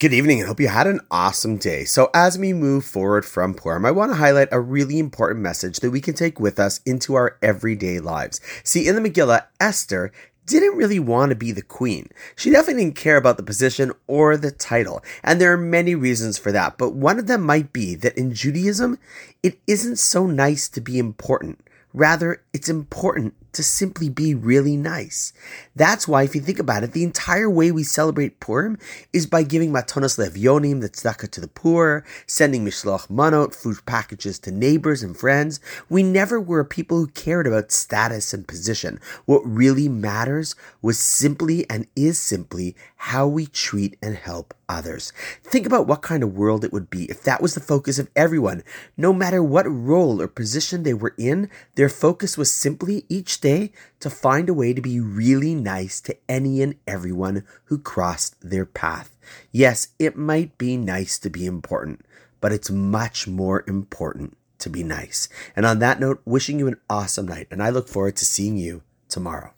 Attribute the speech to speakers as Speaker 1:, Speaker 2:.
Speaker 1: Good evening and hope you had an awesome day. So, as we move forward from Purim, I want to highlight a really important message that we can take with us into our everyday lives. See, in the Megillah, Esther didn't really want to be the queen. She definitely didn't care about the position or the title. And there are many reasons for that. But one of them might be that in Judaism, it isn't so nice to be important. Rather, it's important to simply be really nice. That's why, if you think about it, the entire way we celebrate Purim is by giving matonos levyonim, the tzedakah to the poor, sending mishloach manot, food packages to neighbors and friends. We never were people who cared about status and position. What really matters was simply and is simply how we treat and help others. Think about what kind of world it would be if that was the focus of everyone. No matter what role or position they were in, their focus was simply each day to find a way to be really nice to any and everyone who crossed their path. Yes, it might be nice to be important, but it's much more important to be nice. And on that note, wishing you an awesome night, and I look forward to seeing you tomorrow.